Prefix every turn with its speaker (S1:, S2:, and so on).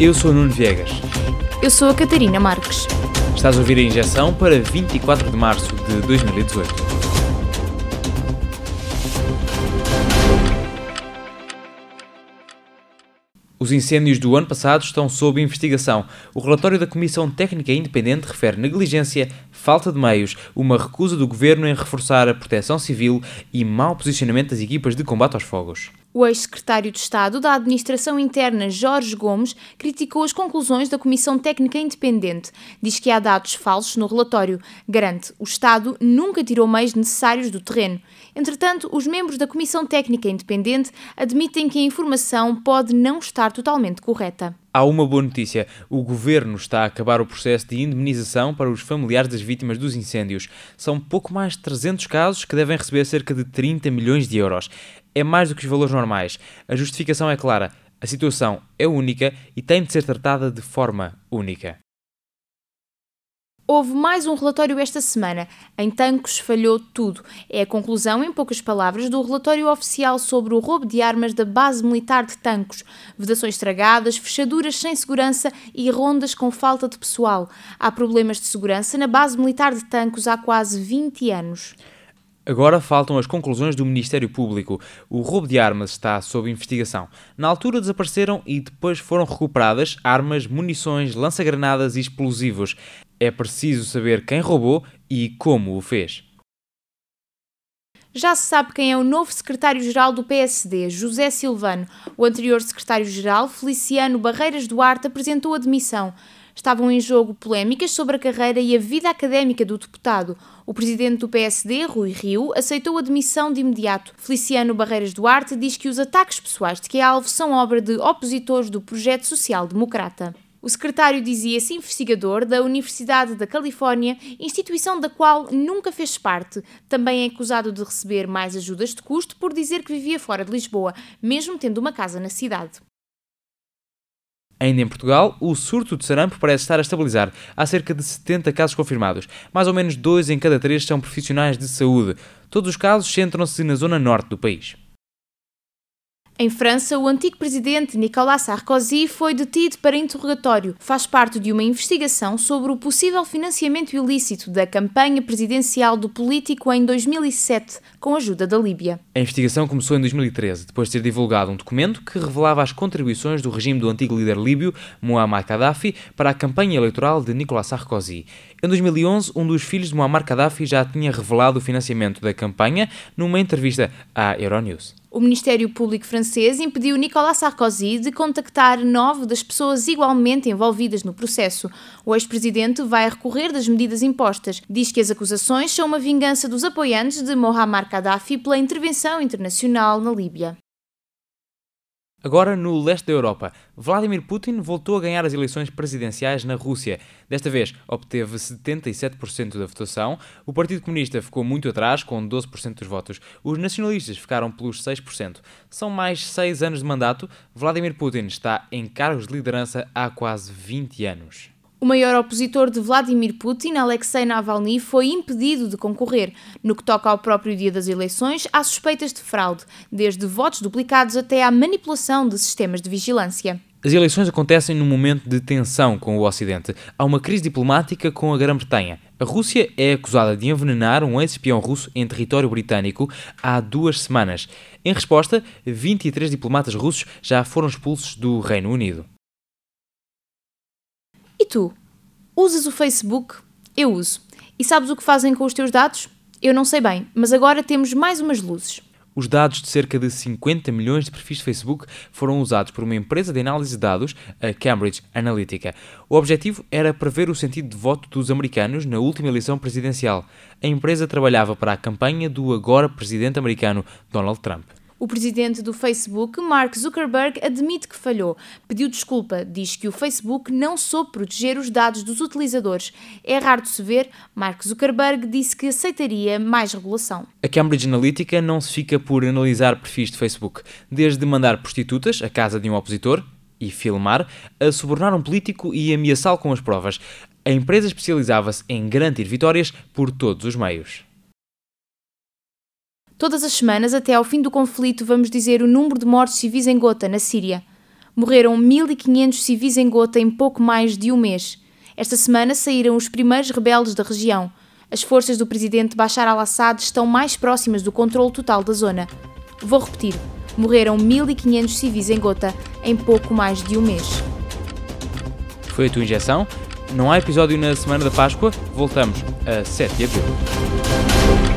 S1: Eu sou o Nuno Viegas.
S2: Eu sou a Catarina Marques.
S1: Estás a ouvir a injeção para 24 de março de 2018. Os incêndios do ano passado estão sob investigação. O relatório da Comissão Técnica Independente refere negligência, falta de meios, uma recusa do governo em reforçar a proteção civil e mau posicionamento das equipas de combate aos fogos.
S2: O ex-secretário de Estado da Administração Interna, Jorge Gomes, criticou as conclusões da Comissão Técnica Independente. Diz que há dados falsos no relatório. Garante o Estado nunca tirou meios necessários do terreno. Entretanto, os membros da Comissão Técnica Independente admitem que a informação pode não estar totalmente correta.
S1: Há uma boa notícia. O governo está a acabar o processo de indemnização para os familiares das vítimas dos incêndios. São pouco mais de 300 casos que devem receber cerca de 30 milhões de euros é mais do que os valores normais. A justificação é clara. A situação é única e tem de ser tratada de forma única.
S2: Houve mais um relatório esta semana. Em Tancos falhou tudo. É a conclusão, em poucas palavras, do relatório oficial sobre o roubo de armas da base militar de Tancos. Vedações estragadas, fechaduras sem segurança e rondas com falta de pessoal. Há problemas de segurança na base militar de Tancos há quase 20 anos.
S1: Agora faltam as conclusões do Ministério Público. O roubo de armas está sob investigação. Na altura desapareceram e depois foram recuperadas armas, munições, lança-granadas e explosivos. É preciso saber quem roubou e como o fez.
S2: Já se sabe quem é o novo secretário-geral do PSD, José Silvano. O anterior secretário-geral, Feliciano Barreiras Duarte, apresentou a demissão. Estavam em jogo polémicas sobre a carreira e a vida académica do deputado. O presidente do PSD, Rui Rio, aceitou a demissão de imediato. Feliciano Barreiras Duarte diz que os ataques pessoais de que é alvo são obra de opositores do projeto social-democrata. O secretário dizia-se investigador da Universidade da Califórnia, instituição da qual nunca fez parte. Também é acusado de receber mais ajudas de custo por dizer que vivia fora de Lisboa, mesmo tendo uma casa na cidade.
S1: Ainda em Portugal, o surto de sarampo parece estar a estabilizar. Há cerca de 70 casos confirmados. Mais ou menos dois em cada três são profissionais de saúde. Todos os casos centram-se na zona norte do país.
S2: Em França, o antigo presidente Nicolas Sarkozy foi detido para interrogatório. Faz parte de uma investigação sobre o possível financiamento ilícito da campanha presidencial do político em 2007, com a ajuda da Líbia.
S1: A investigação começou em 2013, depois de ter divulgado um documento que revelava as contribuições do regime do antigo líder líbio, Muammar Gaddafi, para a campanha eleitoral de Nicolas Sarkozy. Em 2011, um dos filhos de Muammar Gaddafi já tinha revelado o financiamento da campanha numa entrevista à Euronews.
S2: O Ministério Público francês impediu Nicolas Sarkozy de contactar nove das pessoas igualmente envolvidas no processo. O ex-presidente vai recorrer das medidas impostas. Diz que as acusações são uma vingança dos apoiantes de Muammar Gaddafi pela intervenção internacional na Líbia.
S1: Agora, no leste da Europa, Vladimir Putin voltou a ganhar as eleições presidenciais na Rússia. Desta vez, obteve 77% da votação. O Partido Comunista ficou muito atrás, com 12% dos votos. Os nacionalistas ficaram pelos 6%. São mais 6 anos de mandato. Vladimir Putin está em cargos de liderança há quase 20 anos.
S2: O maior opositor de Vladimir Putin, Alexei Navalny, foi impedido de concorrer. No que toca ao próprio dia das eleições, há suspeitas de fraude, desde votos duplicados até à manipulação de sistemas de vigilância.
S1: As eleições acontecem num momento de tensão com o Ocidente. Há uma crise diplomática com a Grã-Bretanha. A Rússia é acusada de envenenar um ex-espião russo em território britânico há duas semanas. Em resposta, 23 diplomatas russos já foram expulsos do Reino Unido.
S2: Tu? Usas o Facebook? Eu uso. E sabes o que fazem com os teus dados? Eu não sei bem, mas agora temos mais umas luzes.
S1: Os dados de cerca de 50 milhões de perfis de Facebook foram usados por uma empresa de análise de dados, a Cambridge Analytica. O objetivo era prever o sentido de voto dos americanos na última eleição presidencial. A empresa trabalhava para a campanha do agora presidente americano Donald Trump.
S2: O presidente do Facebook, Mark Zuckerberg, admite que falhou. Pediu desculpa, diz que o Facebook não soube proteger os dados dos utilizadores. É raro de se ver, Mark Zuckerberg disse que aceitaria mais regulação.
S1: A Cambridge Analytica não se fica por analisar perfis de Facebook, desde mandar prostitutas à casa de um opositor e filmar, a subornar um político e ameaçá-lo com as provas. A empresa especializava-se em garantir vitórias por todos os meios.
S2: Todas as semanas, até ao fim do conflito, vamos dizer o número de mortos civis em Gota, na Síria. Morreram 1.500 civis em Gota em pouco mais de um mês. Esta semana saíram os primeiros rebeldes da região. As forças do presidente Bashar al-Assad estão mais próximas do controle total da zona. Vou repetir: morreram 1.500 civis em Gota em pouco mais de um mês.
S1: Foi a tua injeção? Não há episódio na semana da Páscoa? Voltamos a 7 de abril.